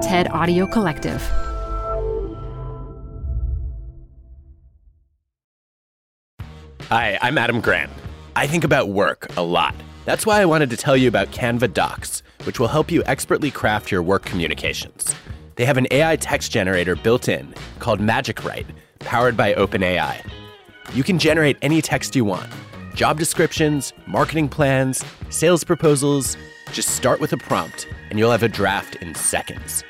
TED Audio Collective. Hi, I'm Adam Grant. I think about work a lot. That's why I wanted to tell you about Canva Docs, which will help you expertly craft your work communications. They have an AI text generator built in called Magic Write, powered by OpenAI. You can generate any text you want job descriptions, marketing plans, sales proposals. Just start with a prompt, and you'll have a draft in seconds.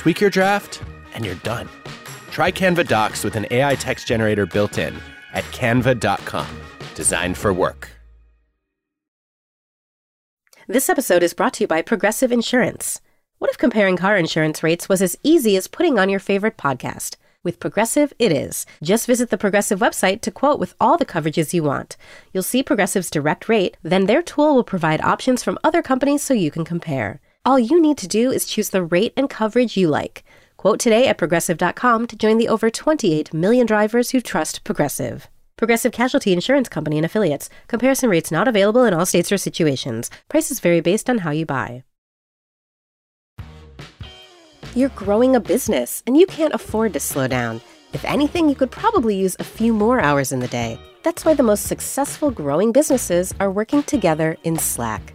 Tweak your draft, and you're done. Try Canva Docs with an AI text generator built in at canva.com. Designed for work. This episode is brought to you by Progressive Insurance. What if comparing car insurance rates was as easy as putting on your favorite podcast? With Progressive, it is. Just visit the Progressive website to quote with all the coverages you want. You'll see Progressive's direct rate, then their tool will provide options from other companies so you can compare. All you need to do is choose the rate and coverage you like. Quote today at progressive.com to join the over 28 million drivers who trust Progressive. Progressive Casualty Insurance Company and Affiliates. Comparison rates not available in all states or situations. Prices vary based on how you buy. You're growing a business and you can't afford to slow down. If anything, you could probably use a few more hours in the day. That's why the most successful growing businesses are working together in Slack.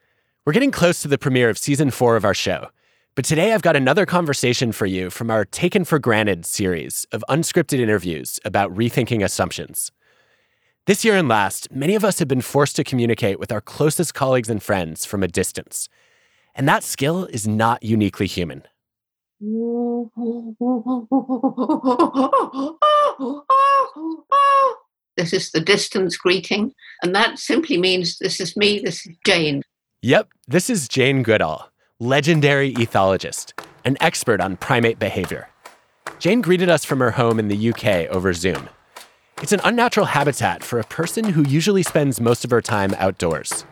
We're getting close to the premiere of season four of our show, but today I've got another conversation for you from our Taken for Granted series of unscripted interviews about rethinking assumptions. This year and last, many of us have been forced to communicate with our closest colleagues and friends from a distance. And that skill is not uniquely human. This is the distance greeting. And that simply means this is me, this is Jane. Yep, this is Jane Goodall, legendary ethologist, an expert on primate behavior. Jane greeted us from her home in the UK over Zoom. It's an unnatural habitat for a person who usually spends most of her time outdoors.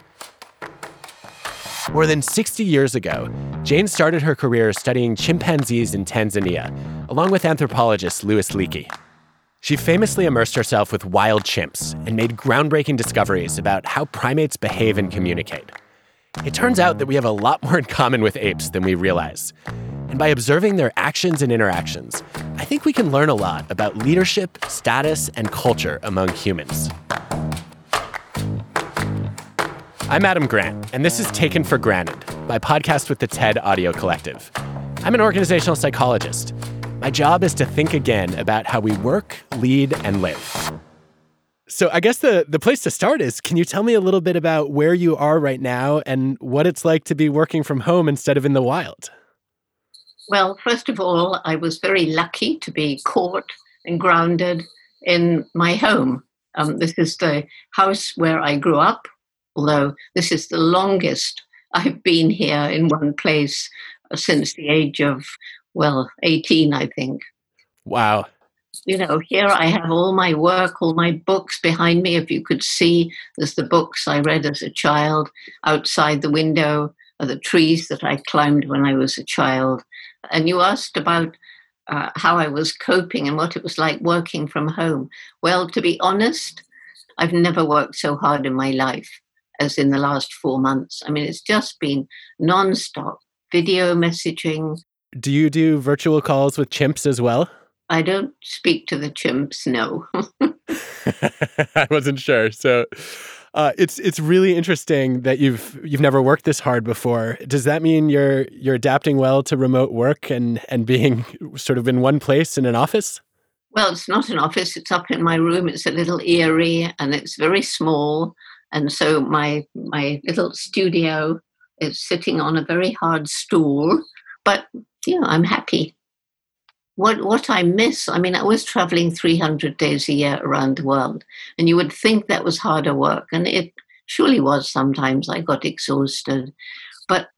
More than 60 years ago, Jane started her career studying chimpanzees in Tanzania, along with anthropologist Louis Leakey. She famously immersed herself with wild chimps and made groundbreaking discoveries about how primates behave and communicate. It turns out that we have a lot more in common with apes than we realize. And by observing their actions and interactions, I think we can learn a lot about leadership, status, and culture among humans. I'm Adam Grant, and this is Taken for Granted, my podcast with the TED Audio Collective. I'm an organizational psychologist my job is to think again about how we work, lead, and live. So I guess the the place to start is can you tell me a little bit about where you are right now and what it's like to be working from home instead of in the wild? Well, first of all, I was very lucky to be caught and grounded in my home. Um, this is the house where I grew up, although this is the longest I've been here in one place since the age of well, 18, I think. Wow. You know, here I have all my work, all my books behind me. If you could see, there's the books I read as a child. Outside the window are the trees that I climbed when I was a child. And you asked about uh, how I was coping and what it was like working from home. Well, to be honest, I've never worked so hard in my life as in the last four months. I mean, it's just been nonstop video messaging, do you do virtual calls with chimps as well? I don't speak to the chimps, no. I wasn't sure. So uh, it's it's really interesting that you've you've never worked this hard before. Does that mean you're you're adapting well to remote work and and being sort of in one place in an office? Well, it's not an office. It's up in my room. It's a little eerie and it's very small. And so my my little studio is sitting on a very hard stool, but yeah, I'm happy. What what I miss, I mean, I was traveling 300 days a year around the world, and you would think that was harder work, and it surely was. Sometimes I got exhausted, but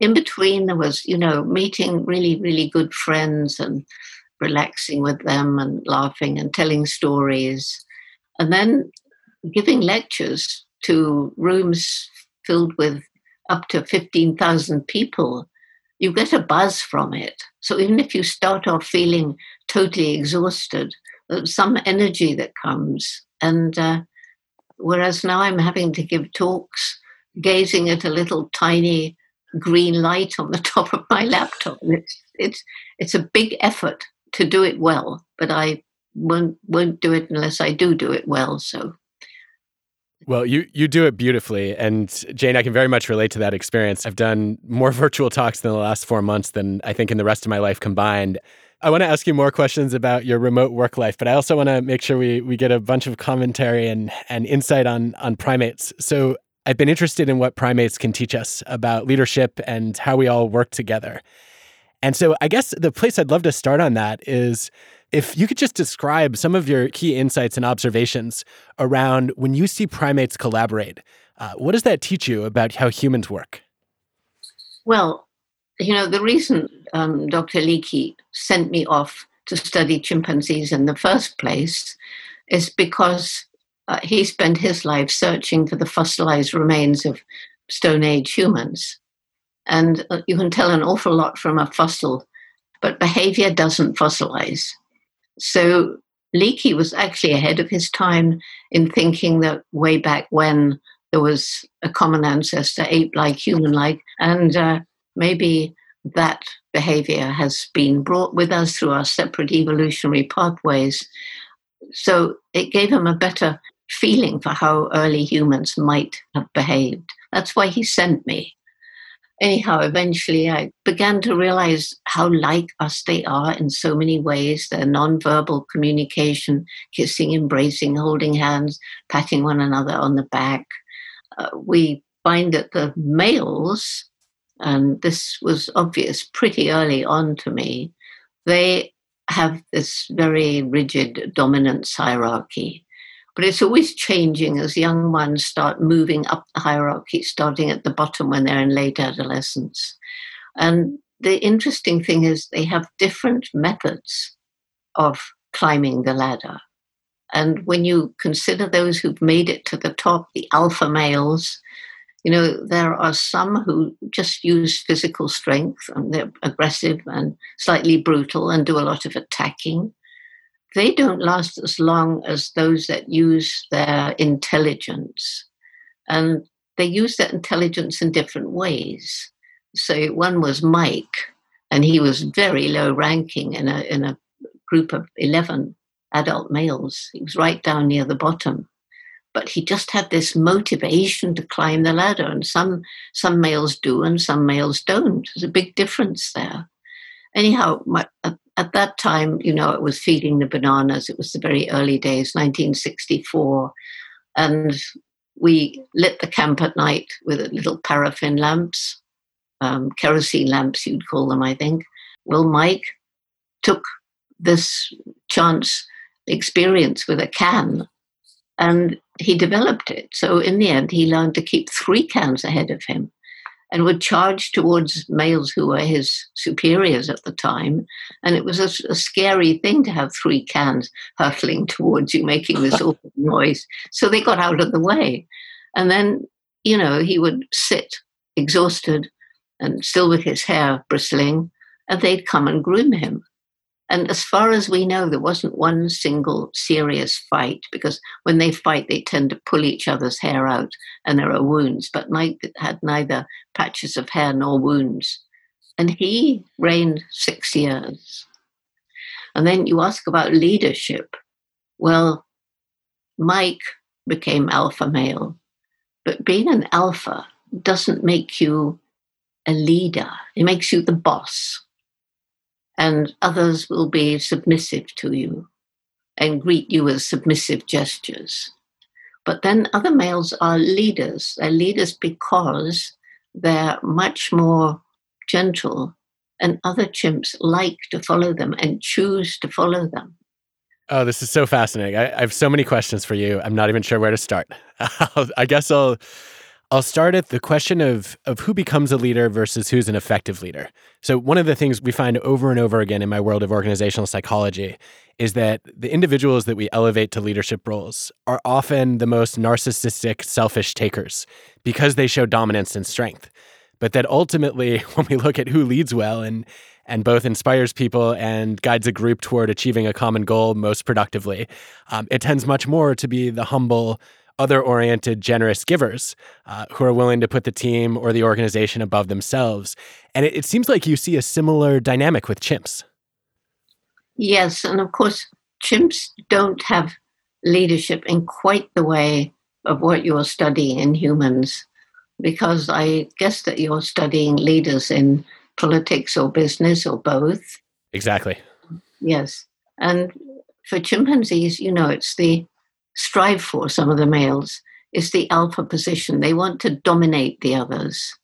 in between there was, you know, meeting really really good friends and relaxing with them and laughing and telling stories, and then giving lectures to rooms filled with up to 15,000 people, you get a buzz from it. So even if you start off feeling totally exhausted, there's some energy that comes. And uh, whereas now I'm having to give talks, gazing at a little tiny green light on the top of my laptop, it's it's it's a big effort to do it well, but I won't won't do it unless I do do it well. So well, you you do it beautifully, and Jane, I can very much relate to that experience. I've done more virtual talks in the last four months than I think in the rest of my life combined. I want to ask you more questions about your remote work life, but I also want to make sure we we get a bunch of commentary and and insight on on primates. So I've been interested in what primates can teach us about leadership and how we all work together. And so I guess the place I'd love to start on that is if you could just describe some of your key insights and observations around when you see primates collaborate, uh, what does that teach you about how humans work? Well, you know, the reason um, Dr. Leakey sent me off to study chimpanzees in the first place is because uh, he spent his life searching for the fossilized remains of Stone Age humans. And uh, you can tell an awful lot from a fossil, but behavior doesn't fossilize. So Leakey was actually ahead of his time in thinking that way back when there was a common ancestor, ape like, human like, and uh, maybe that behavior has been brought with us through our separate evolutionary pathways. So it gave him a better feeling for how early humans might have behaved. That's why he sent me anyhow, eventually I began to realize how like us they are in so many ways. Their nonverbal communication, kissing, embracing, holding hands, patting one another on the back. Uh, we find that the males, and this was obvious pretty early on to me, they have this very rigid dominance hierarchy. But it's always changing as young ones start moving up the hierarchy, starting at the bottom when they're in late adolescence. And the interesting thing is they have different methods of climbing the ladder. And when you consider those who've made it to the top, the alpha males, you know, there are some who just use physical strength and they're aggressive and slightly brutal and do a lot of attacking they don't last as long as those that use their intelligence. And they use that intelligence in different ways. So one was Mike, and he was very low ranking in a, in a group of 11 adult males. He was right down near the bottom. But he just had this motivation to climb the ladder, and some some males do, and some males don't. There's a big difference there. Anyhow, my, a at that time, you know, it was feeding the bananas. It was the very early days, 1964. And we lit the camp at night with little paraffin lamps, um, kerosene lamps, you'd call them, I think. Well, Mike took this chance experience with a can and he developed it. So in the end, he learned to keep three cans ahead of him and would charge towards males who were his superiors at the time. And it was a, a scary thing to have three cans hurtling towards you, making this awful noise. So they got out of the way. And then, you know, he would sit exhausted and still with his hair bristling, and they'd come and groom him. And as far as we know, there wasn't one single serious fight because when they fight, they tend to pull each other's hair out and there are wounds. But Mike had neither patches of hair nor wounds. And he reigned six years. And then you ask about leadership. Well, Mike became alpha male, but being an alpha doesn't make you a leader, it makes you the boss and others will be submissive to you and greet you with submissive gestures. But then other males are leaders. They're leaders because they're much more gentle, and other chimps like to follow them and choose to follow them. Oh, this is so fascinating. I, I have so many questions for you. I'm not even sure where to start. I guess I'll I'll start at the question of of who becomes a leader versus who's an effective leader. So one of the things we find over and over again in my world of organizational psychology is that the individuals that we elevate to leadership roles are often the most narcissistic, selfish takers because they show dominance and strength. But that ultimately when we look at who leads well and and both inspires people and guides a group toward achieving a common goal most productively, um, it tends much more to be the humble, other oriented, generous givers uh, who are willing to put the team or the organization above themselves. And it, it seems like you see a similar dynamic with chimps. Yes. And of course, chimps don't have leadership in quite the way of what you're studying in humans, because I guess that you're studying leaders in politics or business or both. Exactly. Yes. And for chimpanzees, you know, it's the strive for some of the males is the alpha position. They want to dominate the others.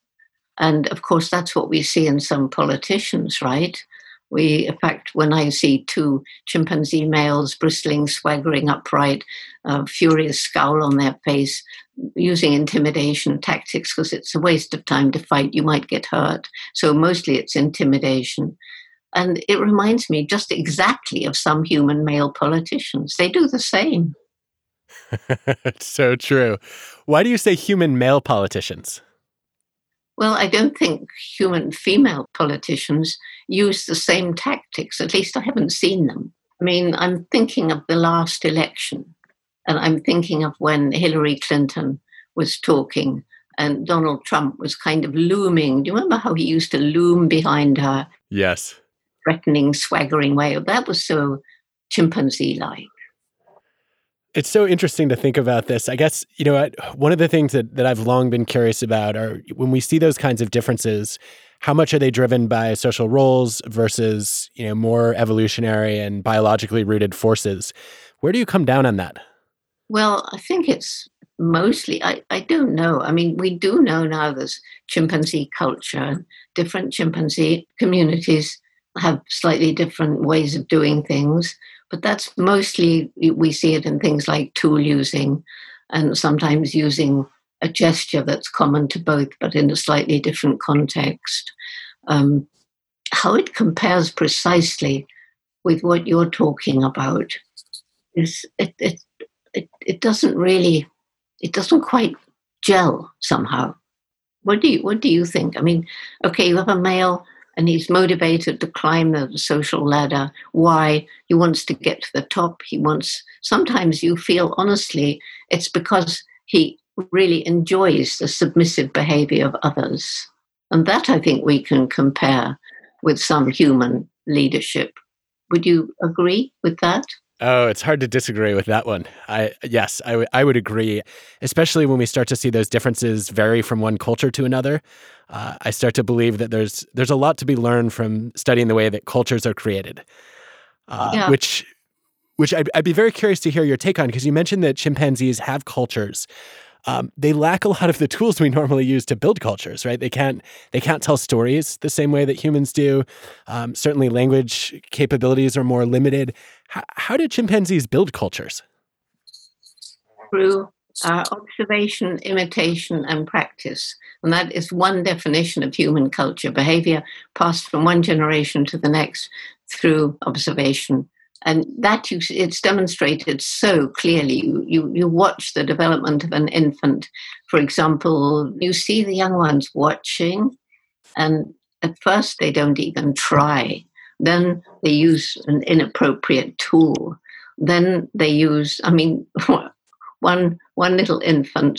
And of course, that's what we see in some politicians, right? We, in fact, when I see two chimpanzee males bristling, swaggering upright, a furious scowl on their face, using intimidation tactics because it's a waste of time to fight, you might get hurt. So mostly it's intimidation. And it reminds me just exactly of some human male politicians. They do the same. so true. Why do you say human male politicians? Well, I don't think human female politicians use the same tactics. At least I haven't seen them. I mean, I'm thinking of the last election, and I'm thinking of when Hillary Clinton was talking and Donald Trump was kind of looming. Do you remember how he used to loom behind her? Yes. Threatening, swaggering way. That was so chimpanzee like. It's so interesting to think about this. I guess, you know, one of the things that, that I've long been curious about are when we see those kinds of differences, how much are they driven by social roles versus, you know, more evolutionary and biologically rooted forces? Where do you come down on that? Well, I think it's mostly, I, I don't know. I mean, we do know now there's chimpanzee culture, different chimpanzee communities have slightly different ways of doing things. But that's mostly, we see it in things like tool using and sometimes using a gesture that's common to both, but in a slightly different context. Um, how it compares precisely with what you're talking about is it, it, it, it doesn't really, it doesn't quite gel somehow. What do you, what do you think? I mean, okay, you have a male and he's motivated to climb the social ladder. Why? He wants to get to the top. He wants, sometimes you feel honestly, it's because he really enjoys the submissive behavior of others. And that I think we can compare with some human leadership. Would you agree with that? Oh, it's hard to disagree with that one. I yes, I, w- I would agree, especially when we start to see those differences vary from one culture to another. Uh, I start to believe that there's there's a lot to be learned from studying the way that cultures are created, uh, yeah. which which I'd, I'd, be very curious to hear your take on because you mentioned that chimpanzees have cultures. Um, they lack a lot of the tools we normally use to build cultures, right? They can't they can't tell stories the same way that humans do. Um, certainly, language capabilities are more limited. How, how do chimpanzees build cultures? Through uh, observation, imitation, and practice. And that is one definition of human culture behavior passed from one generation to the next through observation. And that you, it's demonstrated so clearly. You, you, you watch the development of an infant. For example, you see the young ones watching, and at first they don't even try. Then they use an inappropriate tool. Then they use, I mean, one, one little infant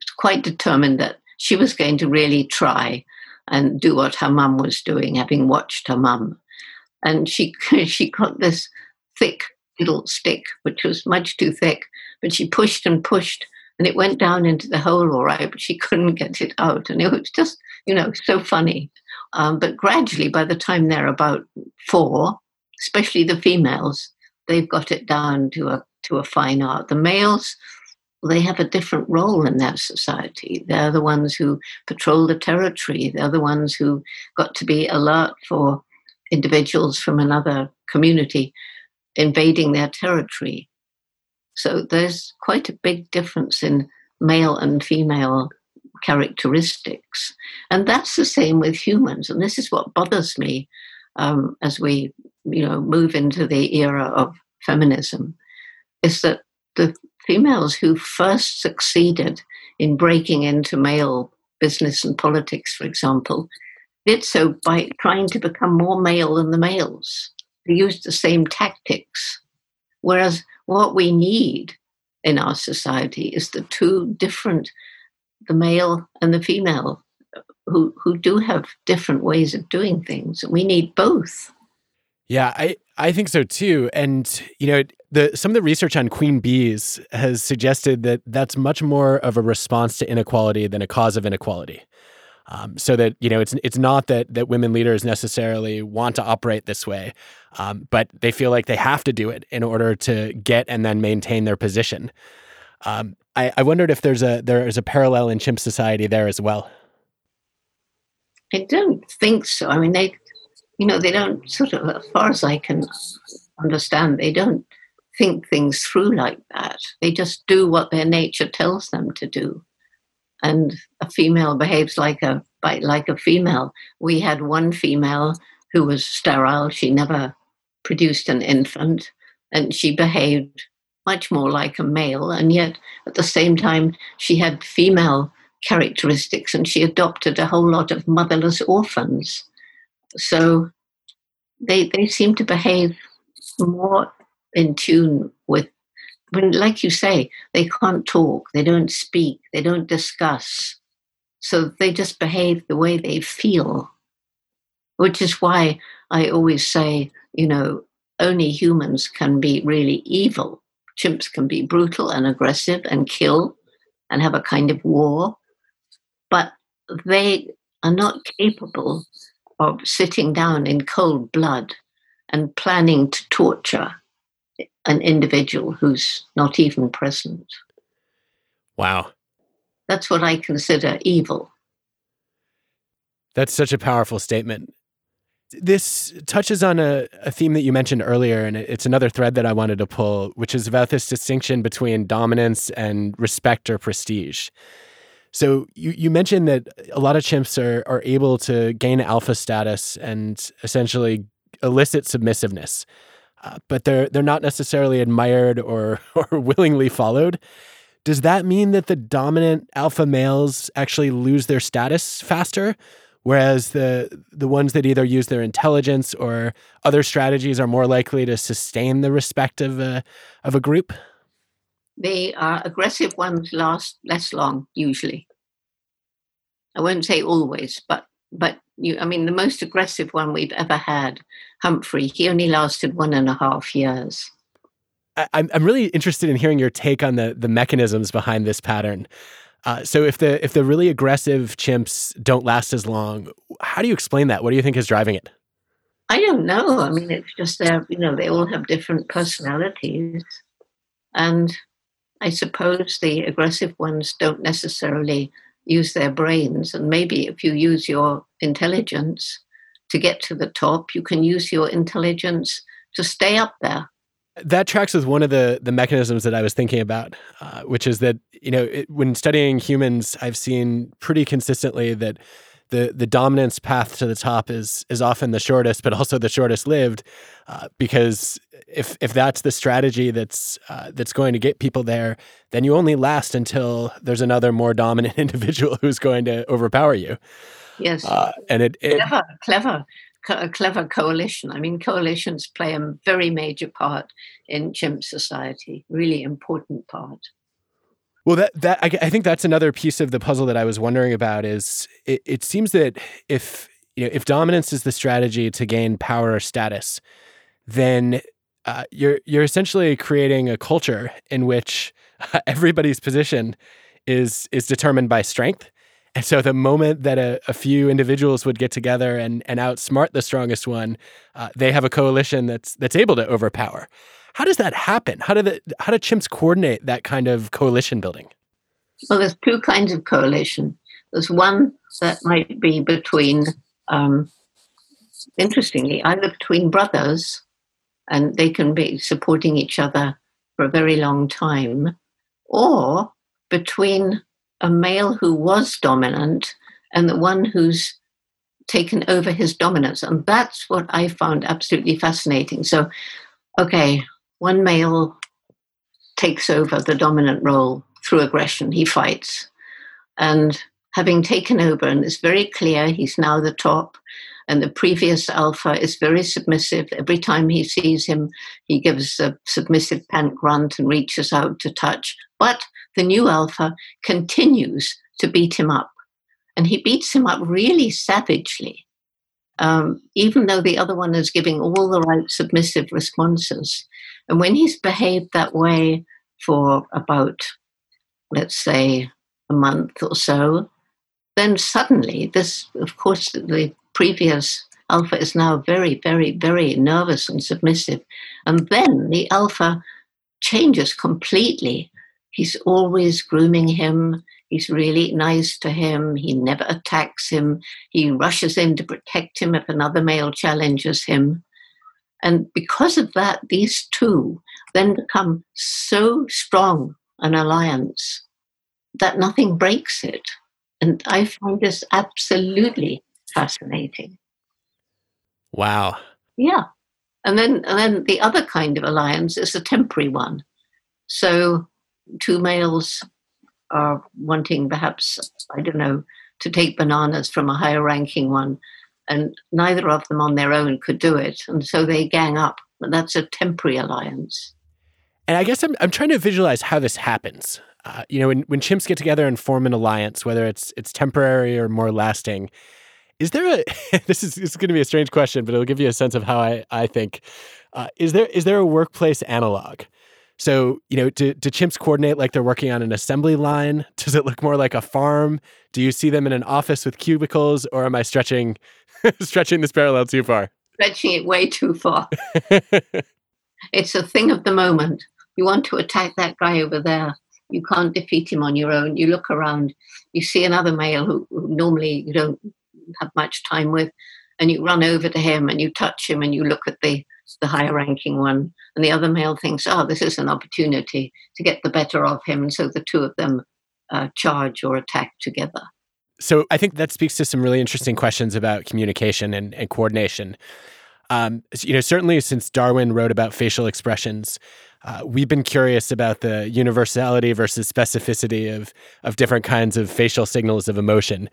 was quite determined that she was going to really try and do what her mum was doing, having watched her mum. And she, she got this thick little stick, which was much too thick, but she pushed and pushed and it went down into the hole all right, but she couldn't get it out. And it was just, you know, so funny. Um, but gradually, by the time they're about four, especially the females, they've got it down to a to a fine art. The males, they have a different role in that society. They're the ones who patrol the territory. They're the ones who got to be alert for individuals from another community invading their territory. So there's quite a big difference in male and female characteristics. And that's the same with humans. And this is what bothers me um, as we you know, move into the era of feminism, is that the females who first succeeded in breaking into male business and politics, for example, did so by trying to become more male than the males. They used the same tactics. Whereas what we need in our society is the two different, the male and the female, who, who do have different ways of doing things. We need both. Yeah, I, I think so too. And, you know, the some of the research on queen bees has suggested that that's much more of a response to inequality than a cause of inequality. Um, so that you know, it's it's not that that women leaders necessarily want to operate this way, um, but they feel like they have to do it in order to get and then maintain their position. Um, I, I wondered if there's a there is a parallel in chimp society there as well. I don't think so. I mean, they, you know, they don't sort of, as far as I can understand, they don't think things through like that. They just do what their nature tells them to do. And a female behaves like a like a female. We had one female who was sterile. She never produced an infant, and she behaved much more like a male. And yet, at the same time, she had female characteristics, and she adopted a whole lot of motherless orphans. So they they seem to behave more in tune with when like you say they can't talk they don't speak they don't discuss. So they just behave the way they feel which is why i always say you know only humans can be really evil. Chimps can be brutal and aggressive and kill and have a kind of war but they are not capable of sitting down in cold blood and planning to torture an individual who's not even present. Wow. That's what I consider evil. That's such a powerful statement. This touches on a, a, theme that you mentioned earlier, and it's another thread that I wanted to pull, which is about this distinction between dominance and respect or prestige. So you, you mentioned that a lot of chimps are, are able to gain alpha status and essentially elicit submissiveness. Uh, but they're they're not necessarily admired or or willingly followed. Does that mean that the dominant alpha males actually lose their status faster, whereas the the ones that either use their intelligence or other strategies are more likely to sustain the respect of a of a group? The uh, aggressive ones last less long usually. I won't say always, but but you, I mean, the most aggressive one we've ever had, Humphrey, he only lasted one and a half years. I, I'm really interested in hearing your take on the the mechanisms behind this pattern. Uh, so if the if the really aggressive chimps don't last as long, how do you explain that? What do you think is driving it? I don't know. I mean, it's just that you know they all have different personalities, and I suppose the aggressive ones don't necessarily use their brains. And maybe if you use your intelligence to get to the top, you can use your intelligence to stay up there. That tracks with one of the the mechanisms that I was thinking about, uh, which is that you know it, when studying humans, I've seen pretty consistently that the the dominance path to the top is is often the shortest, but also the shortest lived, uh, because if if that's the strategy that's uh, that's going to get people there, then you only last until there's another more dominant individual who's going to overpower you. Yes, uh, and it, it clever, clever, a clever coalition. I mean, coalitions play a very major part in chimp society. Really important part. Well, that that I, I think that's another piece of the puzzle that I was wondering about. Is it, it seems that if you know if dominance is the strategy to gain power or status, then uh, you're you're essentially creating a culture in which everybody's position is is determined by strength. And so the moment that a, a few individuals would get together and, and outsmart the strongest one, uh, they have a coalition that's that's able to overpower. How does that happen? How do the how do chimps coordinate that kind of coalition building? Well, there's two kinds of coalition. There's one that might be between, um, interestingly, either between brothers, and they can be supporting each other for a very long time, or between a male who was dominant and the one who's taken over his dominance. And that's what I found absolutely fascinating. So, okay, one male takes over the dominant role through aggression, he fights. And having taken over, and it's very clear he's now the top, and the previous alpha is very submissive. Every time he sees him, he gives a submissive pant grunt and reaches out to touch. But the new alpha continues to beat him up. And he beats him up really savagely, um, even though the other one is giving all the right submissive responses. And when he's behaved that way for about, let's say, a month or so, then suddenly, this, of course, the previous alpha is now very, very, very nervous and submissive. And then the alpha changes completely. He's always grooming him. He's really nice to him. He never attacks him. He rushes in to protect him if another male challenges him. And because of that, these two then become so strong an alliance that nothing breaks it. And I find this absolutely fascinating. Wow. Yeah. And then and then the other kind of alliance is a temporary one. So two males are wanting perhaps, I don't know, to take bananas from a higher ranking one, and neither of them on their own could do it. And so they gang up. And that's a temporary alliance. And I guess I'm, I'm trying to visualize how this happens. Uh, you know, when, when chimps get together and form an alliance, whether it's it's temporary or more lasting, is there a this is this is going to be a strange question, but it'll give you a sense of how I I think. Uh, is there is there a workplace analog? So, you know, do, do chimps coordinate like they're working on an assembly line? Does it look more like a farm? Do you see them in an office with cubicles, or am I stretching stretching this parallel too far? Stretching it way too far. it's a thing of the moment. You want to attack that guy over there. You can't defeat him on your own. You look around, you see another male who, who normally you don't have much time with, and you run over to him and you touch him and you look at the the higher ranking one, and the other male thinks, oh, this is an opportunity to get the better of him. And so the two of them uh, charge or attack together. So I think that speaks to some really interesting questions about communication and, and coordination. Um, you know, certainly since Darwin wrote about facial expressions, uh, we've been curious about the universality versus specificity of of different kinds of facial signals of emotion.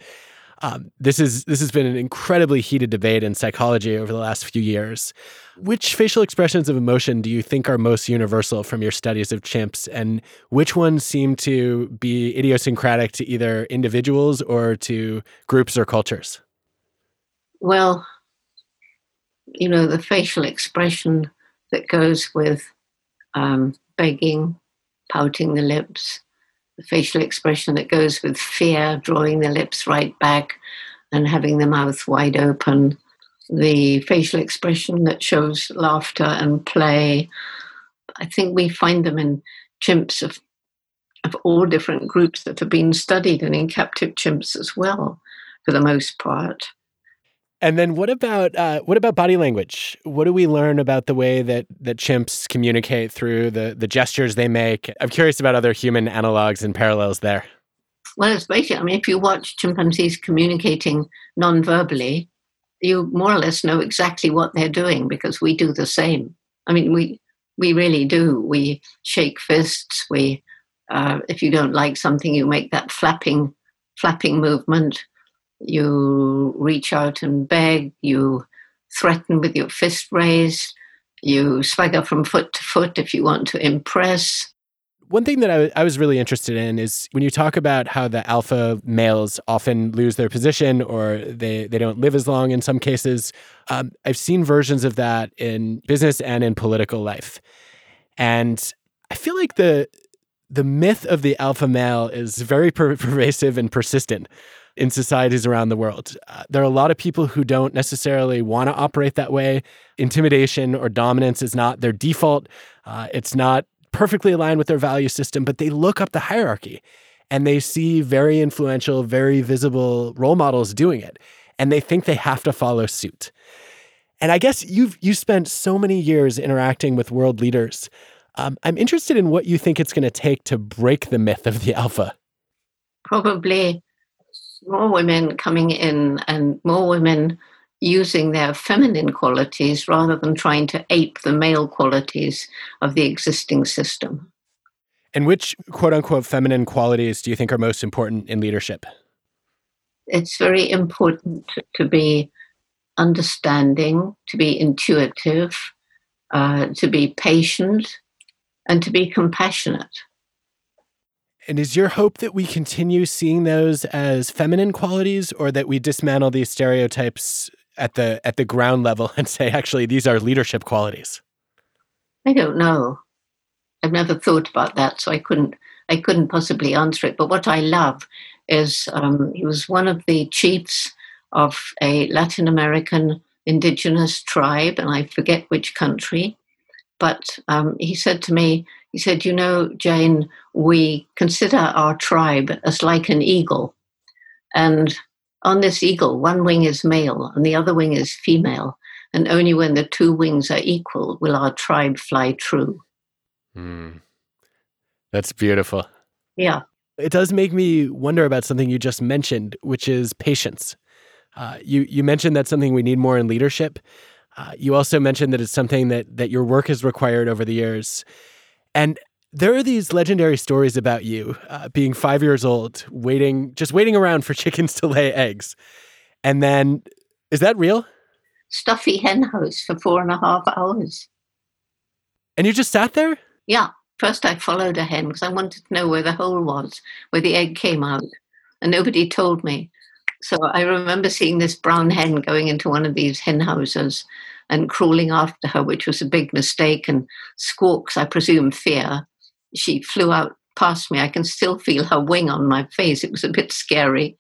Um, this is this has been an incredibly heated debate in psychology over the last few years. Which facial expressions of emotion do you think are most universal from your studies of chimps, and which ones seem to be idiosyncratic to either individuals or to groups or cultures? Well, you know, the facial expression that goes with um, begging, pouting the lips, the facial expression that goes with fear, drawing the lips right back and having the mouth wide open, the facial expression that shows laughter and play. I think we find them in chimps of, of all different groups that have been studied and in captive chimps as well, for the most part. And then what about uh, what about body language? What do we learn about the way that that chimps communicate through the the gestures they make? I'm curious about other human analogs and parallels there. Well, it's basically, I mean, if you watch chimpanzees communicating non-verbally, you more or less know exactly what they're doing because we do the same. I mean, we we really do. We shake fists. We, uh, if you don't like something, you make that flapping flapping movement you reach out and beg, you threaten with your fist raised, you swagger from foot to foot if you want to impress. One thing that I, was really interested in is when you talk about how the alpha males often lose their position or they, they don't live as long in some cases. Um, I've seen versions of that in business and in political life. And I feel like the the myth of the alpha male is very per- pervasive and persistent. In societies around the world. Uh, there are a lot of people who don't necessarily want to operate that way. Intimidation or dominance is not their default, uh, it's not perfectly aligned with their value system, but they look up the hierarchy and they see very influential, very visible role models doing it. And they think they have to follow suit. And I guess you've you spent so many years interacting with world leaders. Um, I'm interested in what you think it's going to take to break the myth of the alpha. Probably more women coming in and more women using their feminine qualities rather than trying to ape the male qualities of the existing system. And which quote unquote feminine qualities do you think are most important in leadership? It's very important to be understanding, to be intuitive, uh, to be patient, and to be compassionate. And is your hope that we continue seeing those as feminine qualities or that we dismantle these stereotypes at the at the ground level and say actually these are leadership qualities? I don't know. I've never thought about that, so I couldn't I couldn't possibly answer it. But what I love is um, he was one of the chiefs of a Latin American indigenous tribe, and I forget which country. But um, he said to me, he said, You know, Jane, we consider our tribe as like an eagle. And on this eagle, one wing is male and the other wing is female. And only when the two wings are equal will our tribe fly true. Mm. That's beautiful. Yeah. It does make me wonder about something you just mentioned, which is patience. Uh, you you mentioned that's something we need more in leadership. Uh, you also mentioned that it's something that that your work has required over the years. And there are these legendary stories about you uh, being five years old, waiting, just waiting around for chickens to lay eggs. And then, is that real? Stuffy hen house for four and a half hours. And you just sat there? Yeah. First, I followed a hen because I wanted to know where the hole was, where the egg came out. And nobody told me. So I remember seeing this brown hen going into one of these hen houses and crawling after her, which was a big mistake. And squawks, I presume, fear. She flew out past me. I can still feel her wing on my face. It was a bit scary.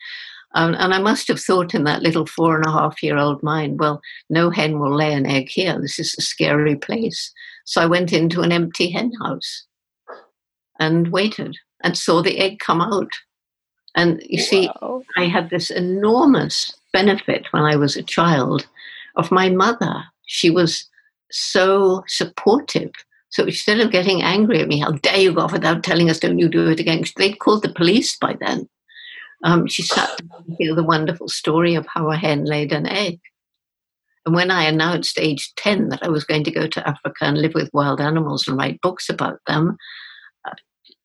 Um, and I must have thought in that little four and a half year old mind, well, no hen will lay an egg here. This is a scary place. So I went into an empty hen house and waited and saw the egg come out. And you see. I had this enormous benefit when I was a child of my mother she was so supportive. So instead of getting angry at me, how dare you go off without telling us, don't you do it again? They'd called the police by then. Um, she sat to hear the wonderful story of how a hen laid an egg. And when I announced age 10 that I was going to go to Africa and live with wild animals and write books about them, uh,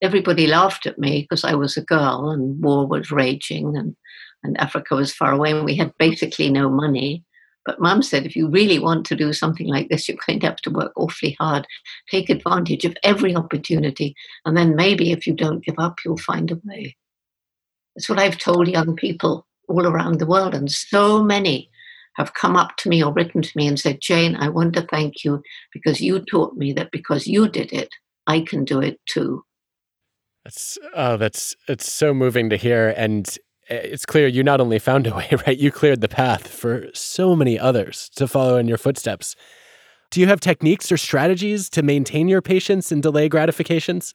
everybody laughed at me because I was a girl and war was raging and, and Africa was far away and we had basically no money. But mum said, if you really want to do something like this, you're going to have to work awfully hard, take advantage of every opportunity, and then maybe if you don't give up, you'll find a way. That's what I've told young people all around the world, and so many have come up to me or written to me and said, Jane, I want to thank you because you taught me that because you did it, I can do it too. That's oh, that's it's so moving to hear, and it's clear you not only found a way, right? You cleared the path for so many others to follow in your footsteps. Do you have techniques or strategies to maintain your patience and delay gratifications?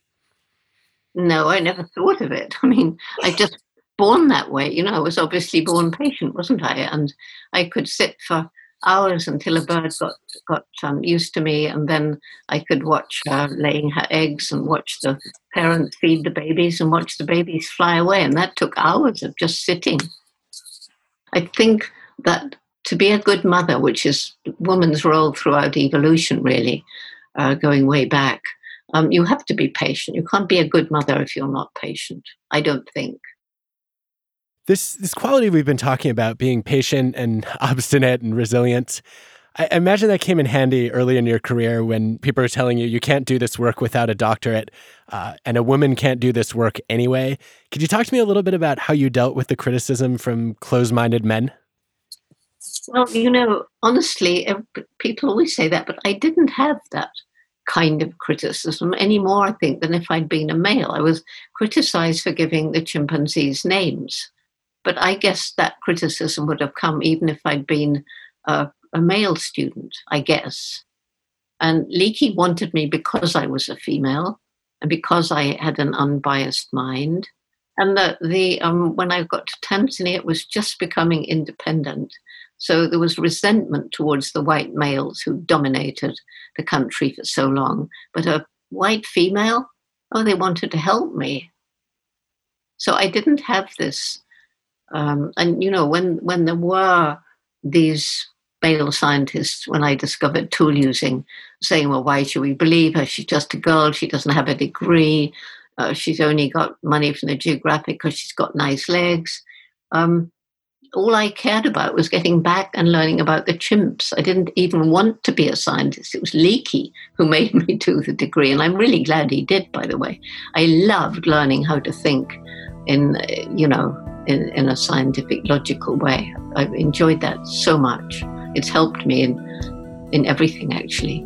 No, I never thought of it. I mean, I just born that way. You know, I was obviously born patient, wasn't I? And I could sit for hours until a bird got got um, used to me, and then I could watch her laying her eggs and watch the parents feed the babies and watch the babies fly away, and that took hours of just sitting. I think that to be a good mother, which is woman's role throughout evolution, really, uh, going way back, um, you have to be patient. You can't be a good mother if you're not patient. I don't think this this quality we've been talking about being patient and obstinate and resilient I imagine that came in handy early in your career when people are telling you you can't do this work without a doctorate, uh, and a woman can't do this work anyway. Could you talk to me a little bit about how you dealt with the criticism from closed-minded men? Well, you know, honestly, people always say that, but I didn't have that kind of criticism anymore. I think than if I'd been a male. I was criticized for giving the chimpanzees names But I guess that criticism would have come even if I'd been a, a male student, I guess. And Leakey wanted me because I was a female and because I had an unbiased mind. And the, the um, when I got to Tanzania, it was just becoming independent. So there was resentment towards the white males who dominated the country for so long. But a white female, oh, they wanted to help me. So I didn't have this. Um, and, you know, when, when there were these male scientists, when I discovered tool using, saying, well, why should we believe her? She's just a girl. She doesn't have a degree. Uh, she's only got money from the Geographic because she's got nice legs. Um, all I cared about was getting back and learning about the chimps. I didn't even want to be a scientist. It was Leakey who made me do the degree, and I'm really glad he did, by the way. I loved learning how to think in, you know, in, in a scientific, logical way. I've enjoyed that so much. It's helped me in, in everything, actually.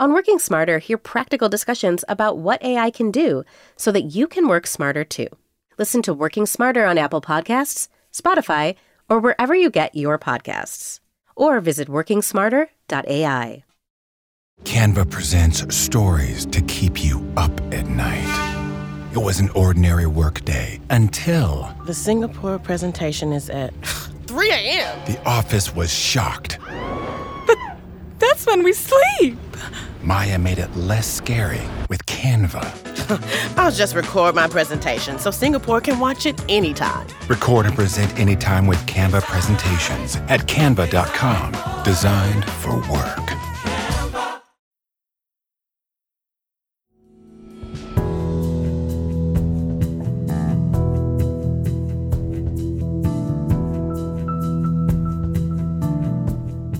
On Working Smarter, hear practical discussions about what AI can do so that you can work smarter too. Listen to Working Smarter on Apple Podcasts, Spotify, or wherever you get your podcasts. Or visit workingsmarter.ai. Canva presents stories to keep you up at night. It was an ordinary workday until The Singapore presentation is at 3 a.m. the office was shocked. That's when we sleep. Maya made it less scary with Canva. I'll just record my presentation so Singapore can watch it anytime. Record and present anytime with Canva presentations at canva.com. Designed for work.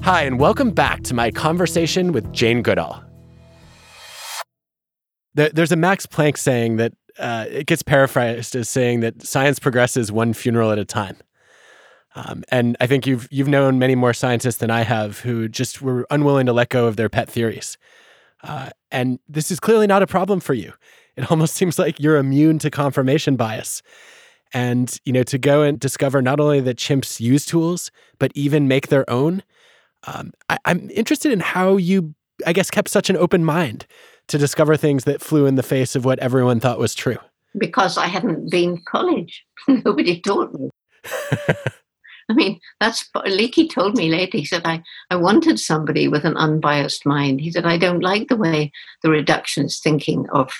Hi, and welcome back to my conversation with Jane Goodall. There, there's a Max Planck saying that uh, it gets paraphrased as saying that science progresses one funeral at a time. Um, and I think you've you've known many more scientists than I have who just were unwilling to let go of their pet theories. Uh, and this is clearly not a problem for you. It almost seems like you're immune to confirmation bias. And you know, to go and discover not only that chimps use tools, but even make their own. Um, I, I'm interested in how you, I guess, kept such an open mind to discover things that flew in the face of what everyone thought was true. because I hadn't been to college. Nobody taught me. I mean, that's Leakey told me later. He said, I, I wanted somebody with an unbiased mind. He said, I don't like the way the reductionist thinking of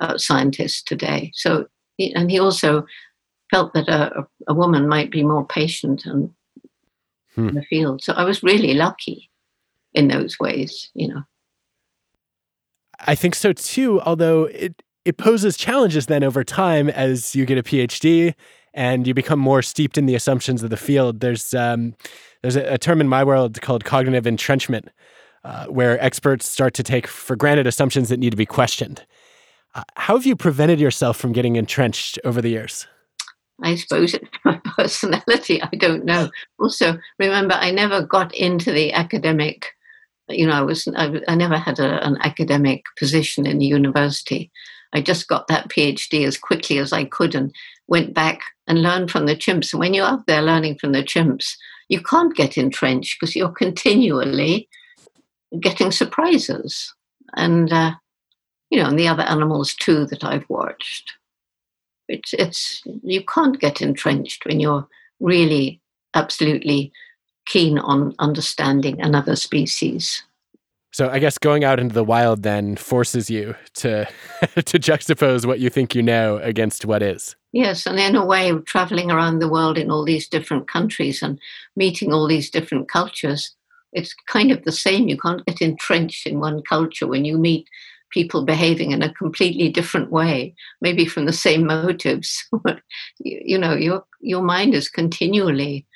uh, scientists today. So, he- and he also felt that a, a woman might be more patient and Hmm. in the field. So I was really lucky in those ways, you know. I think so too, although it, it poses challenges then over time as you get a PhD and you become more steeped in the assumptions of the field. There's, um, there's a, a term in my world called cognitive entrenchment, uh, where experts start to take for granted assumptions that need to be questioned. Uh, how have you prevented yourself from getting entrenched over the years? I suppose it's my personality. I don't know. Also, remember, I never got into the academic. You know, I was I, I never had a, an academic position in the university. I just got that PhD as quickly as I could and went back and learned from the chimps. And when you're out there learning from the chimps, you can't get entrenched because you're continually getting surprises. And uh, you know, and the other animals too that I've watched it's it's you can't get entrenched when you're really absolutely keen on understanding another species So I guess going out into the wild then forces you to to juxtapose what you think you know against what is. Yes, and in a way traveling around the world in all these different countries and meeting all these different cultures, it's kind of the same. You can't get entrenched in one culture when you meet people behaving in a completely different way, maybe from the same motives. you, you, know, your your mind is continually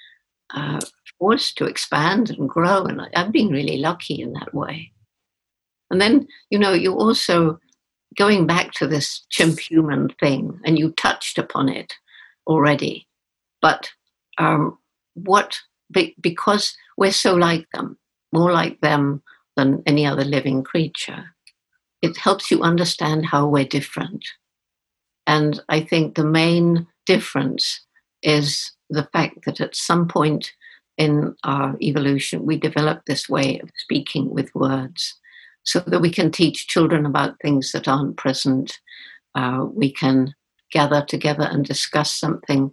uh, forced to expand and grow, and I've been really lucky in that way. And then, you know, you're also going back to this chimp human thing, and you touched upon it already, but um, what be, because we're so like them, more like them than any other living creature, it helps you understand how we're different. And I think the main difference is the fact that at some point in our evolution, we developed this way of speaking with words so that we can teach children about things that aren't present. Uh, we can gather together and discuss something,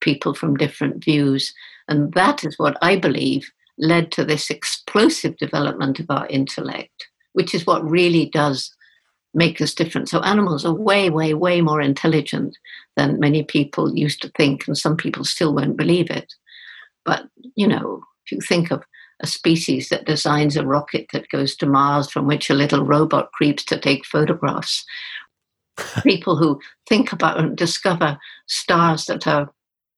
people from different views. And that is what I believe led to this explosive development of our intellect, which is what really does make us different. So animals are way, way, way more intelligent than many people used to think, and some people still won't believe it. But, you know, if you think of a species that designs a rocket that goes to Mars from which a little robot creeps to take photographs. People who think about and discover stars that are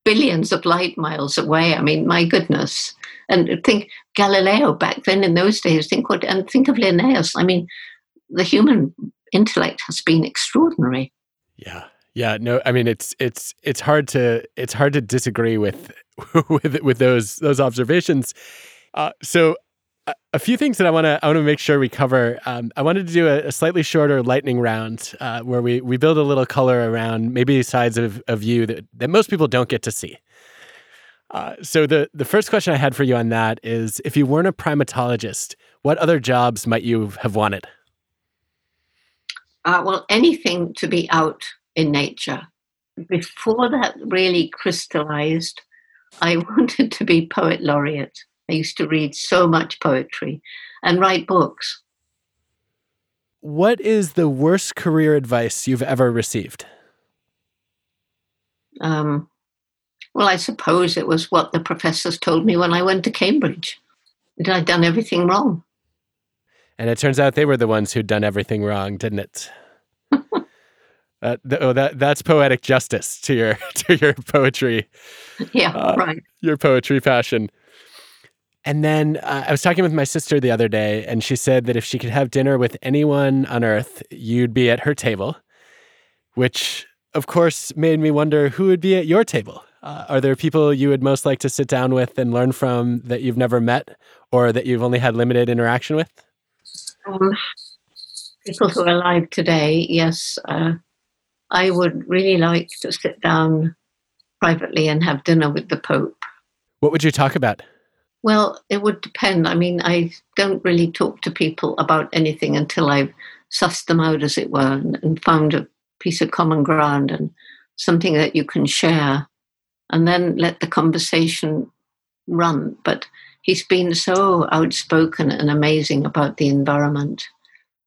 billions of light miles away. I mean, my goodness. And think Galileo back then in those days, think what and think of Linnaeus. I mean, the human intellect has been extraordinary. Yeah. Yeah, no, I mean it's it's it's hard to it's hard to disagree with with with those those observations. Uh, so a, few things that I want to I want to make sure we cover. Um, I wanted to do a, a slightly shorter lightning round uh, where we we build a little color around maybe sides of, of you that, that most people don't get to see. Uh, so the the first question I had for you on that is if you weren't a primatologist, what other jobs might you have wanted? Uh, well, anything to be out in nature. Before that really crystallized, I wanted to be poet laureate. I used to read so much poetry and write books. What is the worst career advice you've ever received? Um, well, I suppose it was what the professors told me when I went to Cambridge that I'd done everything wrong. And it turns out they were the ones who'd done everything wrong, didn't it? Uh, th- oh, that that's poetic justice to your to your poetry. Yeah, uh, right. Your poetry passion. And then uh, I was talking with my sister the other day, and she said that if she could have dinner with anyone on earth, you'd be at her table, which of course made me wonder who would be at your table. Uh, are there people you would most like to sit down with and learn from that you've never met or that you've only had limited interaction with? Um, people who are alive today, yes. Uh, I would really like to sit down privately and have dinner with the Pope. What would you talk about? Well, it would depend. I mean, I don't really talk to people about anything until I've sussed them out, as it were, and, and found a piece of common ground and something that you can share, and then let the conversation run. But he's been so outspoken and amazing about the environment.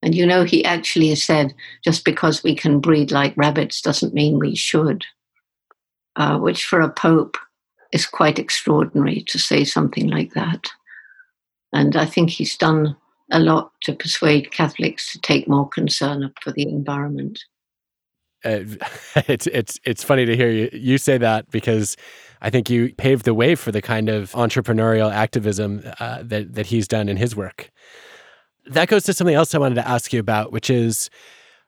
And you know, he actually said, just because we can breed like rabbits doesn't mean we should, uh, which for a pope is quite extraordinary to say something like that. And I think he's done a lot to persuade Catholics to take more concern for the environment. Uh, it's it's it's funny to hear you you say that because I think you paved the way for the kind of entrepreneurial activism uh, that that he's done in his work. That goes to something else I wanted to ask you about, which is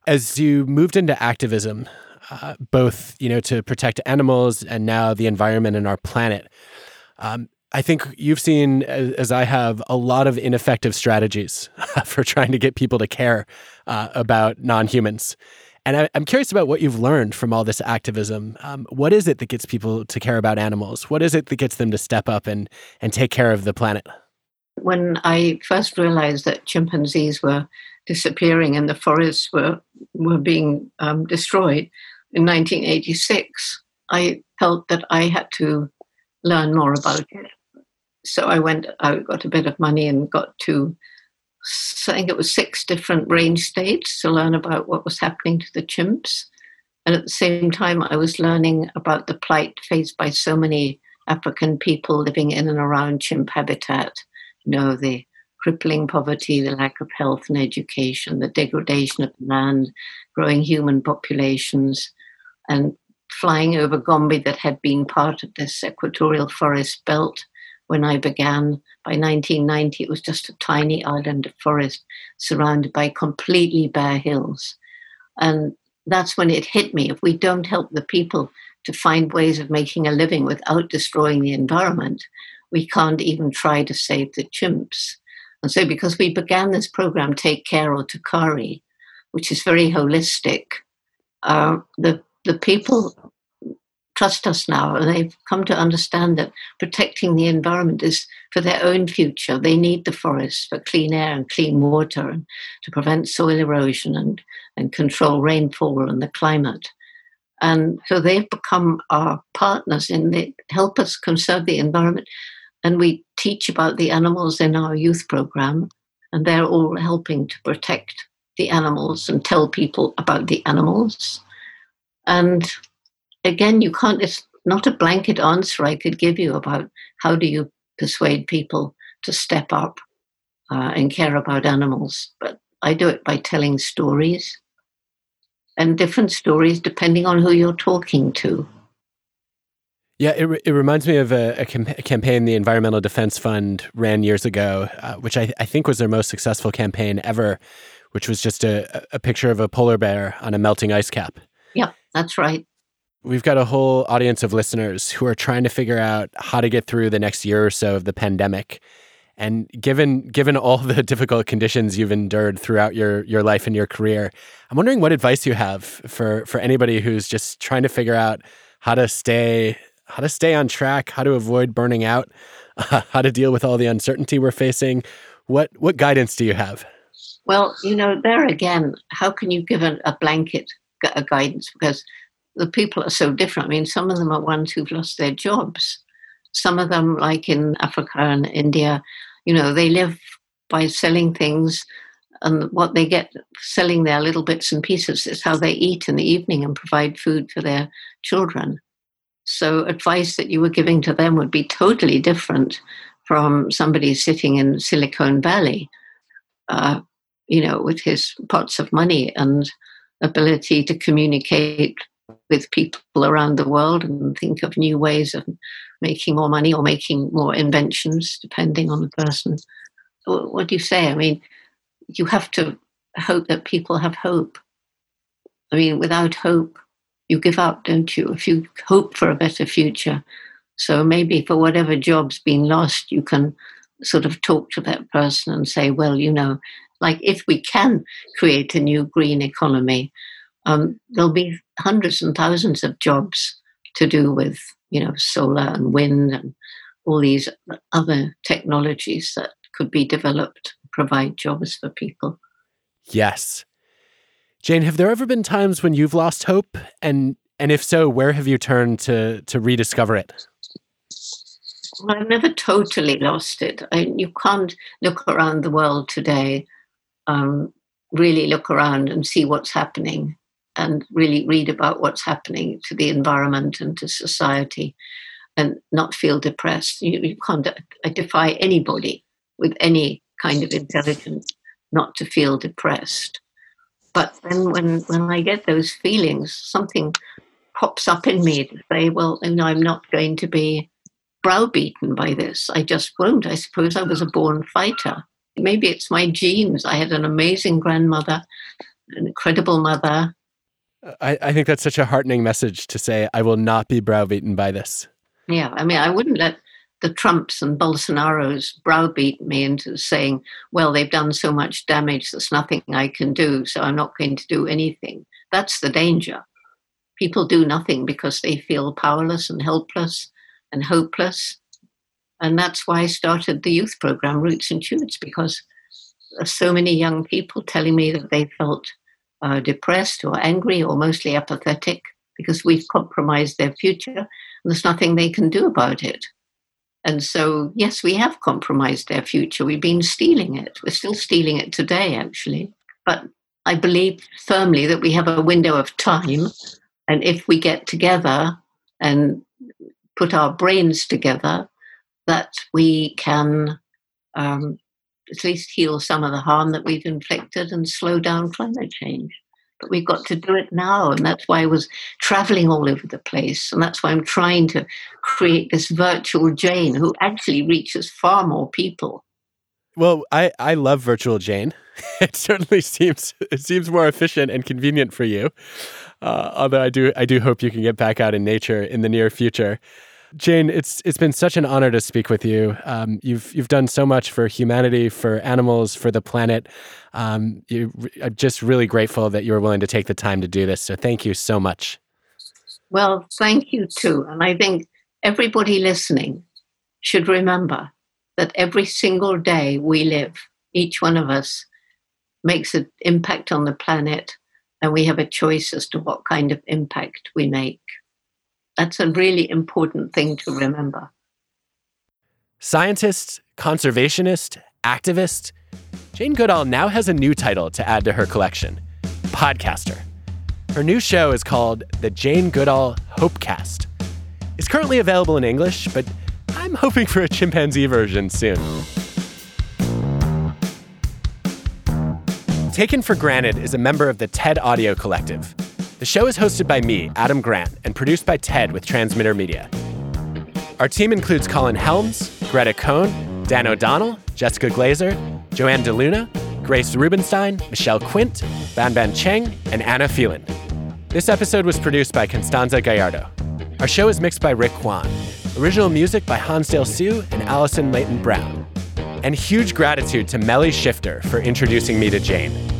as you moved into activism, uh, both you know to protect animals and now the environment and our planet. Um, I think you've seen, as, I have, a lot of ineffective strategies for trying to get people to care uh, about non-humans. And I, am curious about what you've learned from all this activism. Um, what is it that gets people to care about animals? What is it that gets them to step up and and take care of the planet? When I first realized that chimpanzees were disappearing and the forests were were being um, destroyed, in 1986, I felt that I had to learn more about it. So I went, I got a bit of money and got to, I think it was six different range states to learn about what was happening to the chimps. And at the same time, I was learning about the plight faced by so many African people living in and around chimp habitat. You know, the crippling poverty, the lack of health and education, the degradation of land, growing human populations, and flying over Gombe that had been part of this equatorial forest belt when I began. By 1990, it was just a tiny island of forest surrounded by completely bare hills. And that's when it hit me. If we don't help the people to find ways of making a living without destroying the environment, we can't even try to save the chimps. And so, because we began this program, Take Care or TACARE, which is very holistic, uh, the the people trust us now and they've come to understand that protecting the environment is for their own future. They need the forests for clean air and clean water and to prevent soil erosion and, and control rainfall and the climate. And so they've become our partners in the help us conserve the environment. And we teach about the animals in our youth program, and they're all helping to protect the animals and tell people about the animals. And again, you can't, it's not a blanket answer I could give you about how do you persuade people to step up uh, and care about animals. But I do it by telling stories and different stories depending on who you're talking to. Yeah, it, it reminds me of a, a, a, campaign the Environmental Defense Fund ran years ago, uh, which I, I, think was their most successful campaign ever, which was just a, a picture of a polar bear on a melting ice cap. Yeah, that's right. We've got a whole audience of listeners who are trying to figure out how to get through the next year or so of the pandemic. And given given all the difficult conditions you've endured throughout your your life and your career, I'm wondering what advice you have for for anybody who's just trying to figure out how to stay how to stay on track, how to avoid burning out, uh, how to deal with all the uncertainty we're facing. What what guidance do you have? Well, you know, there again, how can you give a, a blanket a guidance because the people are so different. I mean, some of them are ones who've lost their jobs. Some of them, like in Africa and India, you know, they live by selling things, and what they get selling their little bits and pieces is how they eat in the evening and provide food for their children. So, advice that you were giving to them would be totally different from somebody sitting in Silicon Valley, uh, you know, with his pots of money and ability to communicate with people around the world and think of new ways of making more money or making more inventions, depending on the person. What do you say? I mean, you have to hope that people have hope. I mean, without hope, you give up, don't you? If you hope for a better future. So maybe for whatever job's been lost, you can sort of talk to that person and say, well, you know, like if we can create a new green economy, um, there'll be hundreds and thousands of jobs to do with, you know, solar and wind and all these other technologies that could be developed, provide jobs for people. Yes. Jane, have there ever been times when you've lost hope? And and if so, where have you turned to to rediscover it? Well, I've never totally lost it. I, you can't look around the world today, um, really look around and see what's happening and really read about what's happening to the environment and to society and not feel depressed. You, you can't, I defy anybody with any kind of intelligence not to feel depressed. But then when, when I get those feelings, something pops up in me to say, well, I'm not going to be browbeaten by this. I just won't. I suppose I was a born fighter. Maybe it's my genes. I had an amazing grandmother, an incredible mother, I, I think that's such a heartening message to say, I will not be browbeaten by this. Yeah, I mean, I wouldn't let the Trumps and Bolsonaros browbeat me into saying, well, they've done so much damage, there's nothing I can do, so I'm not going to do anything. That's the danger. People do nothing because they feel powerless and helpless and hopeless. And that's why I started the youth program, Roots and Shoots, because so many young people telling me that they felt uh, depressed or angry or mostly apathetic because we've compromised their future and there's nothing they can do about it. And so, yes, we have compromised their future. We've been stealing it. We're still stealing it today, actually. But I believe firmly that we have a window of time And if we get together and put our brains together, that we can um, at least heal some of the harm that we've inflicted and slow down climate change. But we've got to do it now. And that's why I was traveling all over the place. And that's why I'm trying to create this virtual Jane who actually reaches far more people. Well, I, I love virtual Jane. It certainly seems it seems more efficient and convenient for you. Uh, although I do I do hope you can get back out in nature in the near future. Jane, it's it's been such an honor to speak with you. Um, you've you've done so much for humanity, for animals, for the planet. Um, you, I'm just really grateful that you were willing to take the time to do this. So thank you so much. Well, thank you too. And I think everybody listening should remember that every single day we live, each one of us makes an impact on the planet, and we have a choice as to what kind of impact we make. That's a really important thing to remember. Scientist, conservationist, activist, Jane Goodall now has a new title to add to her collection podcaster. Her new show is called The Jane Goodall Hopecast. It's currently available in English, but I'm hoping for a chimpanzee version soon. Taken for Granted is a member of the TED Audio Collective. The show is hosted by me, Adam Grant, and produced by TED with Transmitter Media. Our team includes Colin Helms, Greta Cohn, Dan O'Donnell, Jessica Glazer, Joanne DeLuna, Grace Rubenstein, Michelle Quint, Ban Ban Cheng, and Anna Phelan. This episode was produced by Constanza Gallardo. Our show is mixed by Rick Kwan. Original music by Hansdale Hsu and Allison Leyton Brown. And huge gratitude to Melly Shifter for introducing me to Jane.